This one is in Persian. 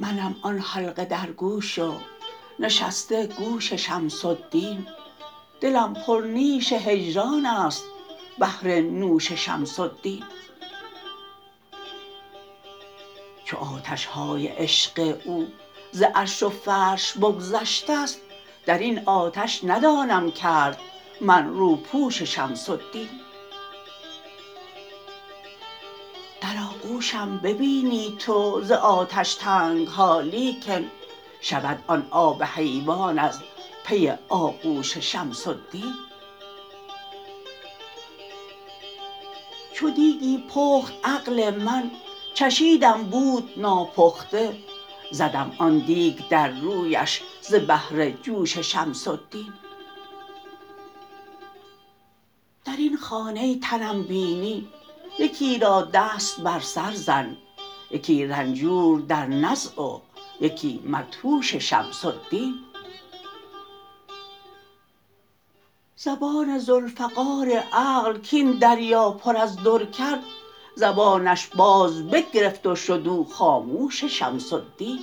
منم آن حلقه در گوش و نشسته گوش شمس الدین. دلم پرنیش هجران است بهر نوش شمس الدین. چو آتش های عشق او ز عرش و فرش بگذشته ست در این آتش ندانم کرد من روپوش شمس الدین. در آغوشم ببینی تو ز آتش تنگ ها لیکن شود آن آب حیوان از پی آغوش شمس الدین. چو دیکی پخت عقل من چشیدم بود ناپخته زدم آن دیگ در رویش ز بهر جوش شمس الدین. در این خانه تنم بینی یکی را دست بر سر زن یکی رنجور در نزع و یکی مدهوش شمس الدین. زبان ذوالفقار عقل کاین دریا پر از در کرد زبانش باز بگرفت و شد او خاموش شمس الدین.